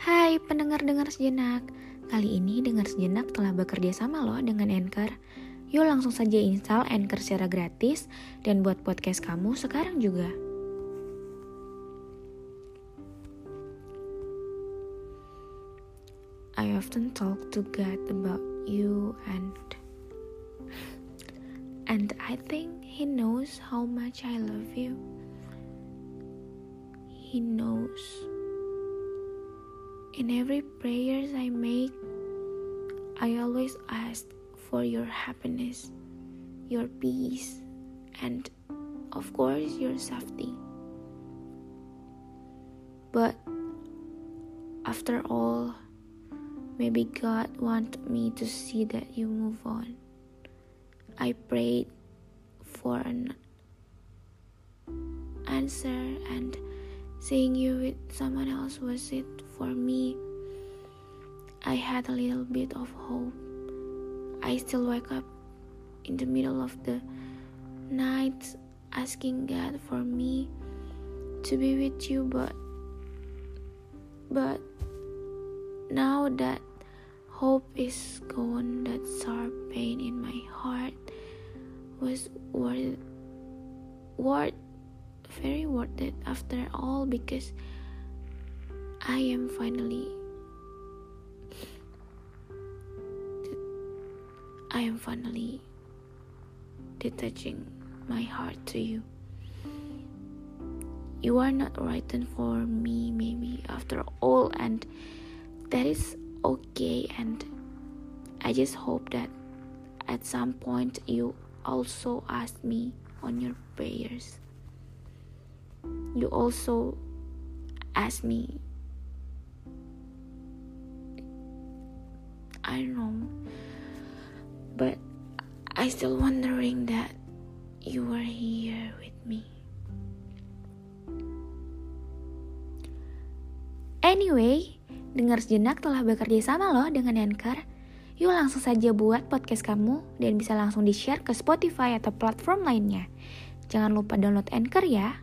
Hai pendengar-dengar sejenak Kali ini dengar sejenak telah bekerja sama loh dengan Anchor Yuk langsung saja install Anchor secara gratis Dan buat podcast kamu sekarang juga I often talk to God about you and and I think he knows how much I love you. He knows. In every prayers I make, I always ask for your happiness, your peace, and of course your safety. But after all, maybe God want me to see that you move on. I prayed for an answer, and seeing you with someone else was it for me. I had a little bit of hope. I still wake up in the middle of the night asking God for me to be with you, but but now that hope is gone, that sharp pain in my heart was worth worth very worth it after all because I am finally I am finally detaching my heart to you. You are not written for me, maybe after all, and that is okay. And I just hope that at some point you also ask me on your prayers. You also ask me, I know, but I still wondering that you were here with me. Anyway, dengar sejenak telah bekerja sama loh dengan Anchor. Yuk langsung saja buat podcast kamu dan bisa langsung di-share ke Spotify atau platform lainnya. Jangan lupa download Anchor ya.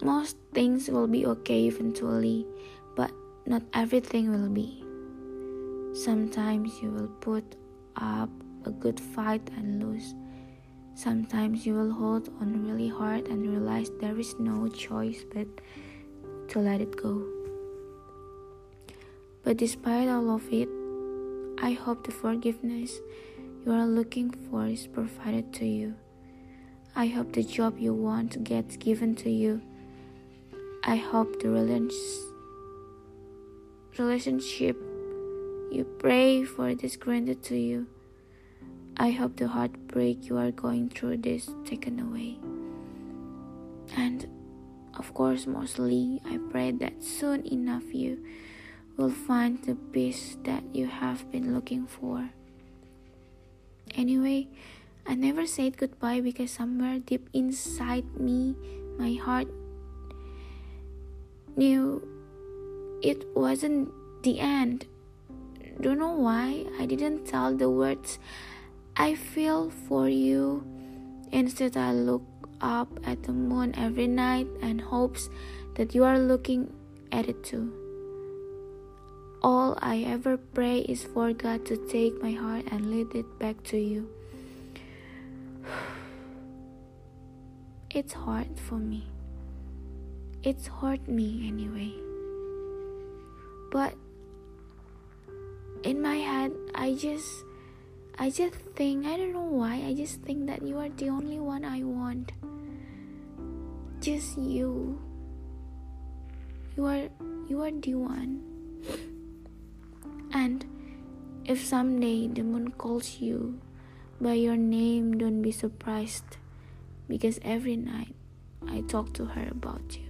Most things will be okay eventually, not everything will be. Sometimes you will put up a good fight and lose. Sometimes you will hold on really hard and realize there is no choice but to let it go. But despite all of it, I hope the forgiveness you are looking for is provided to you. I hope the job you want gets given to you. I hope the relationship you pray for is granted to you. I hope the heartbreak you are going through is taken away. And of course, mostly, I pray that soon enough you will find the peace that you have been looking for. Anyway, I never said goodbye because somewhere deep inside me, my heart knew it wasn't the end. Don't know why I didn't tell the words I feel for you. Instead, I look up at the moon every night and hopes that you are looking at it too. All I ever pray is for God to take my heart and lead it back to you. It's hard for me. It's hurt me anyway. But in my head, I just I just think I don't know why. I just think that you are the only one I want. Just you. You are you are the one. And If someday the moon calls you by your name, don't be surprised because every night I talk to her about you.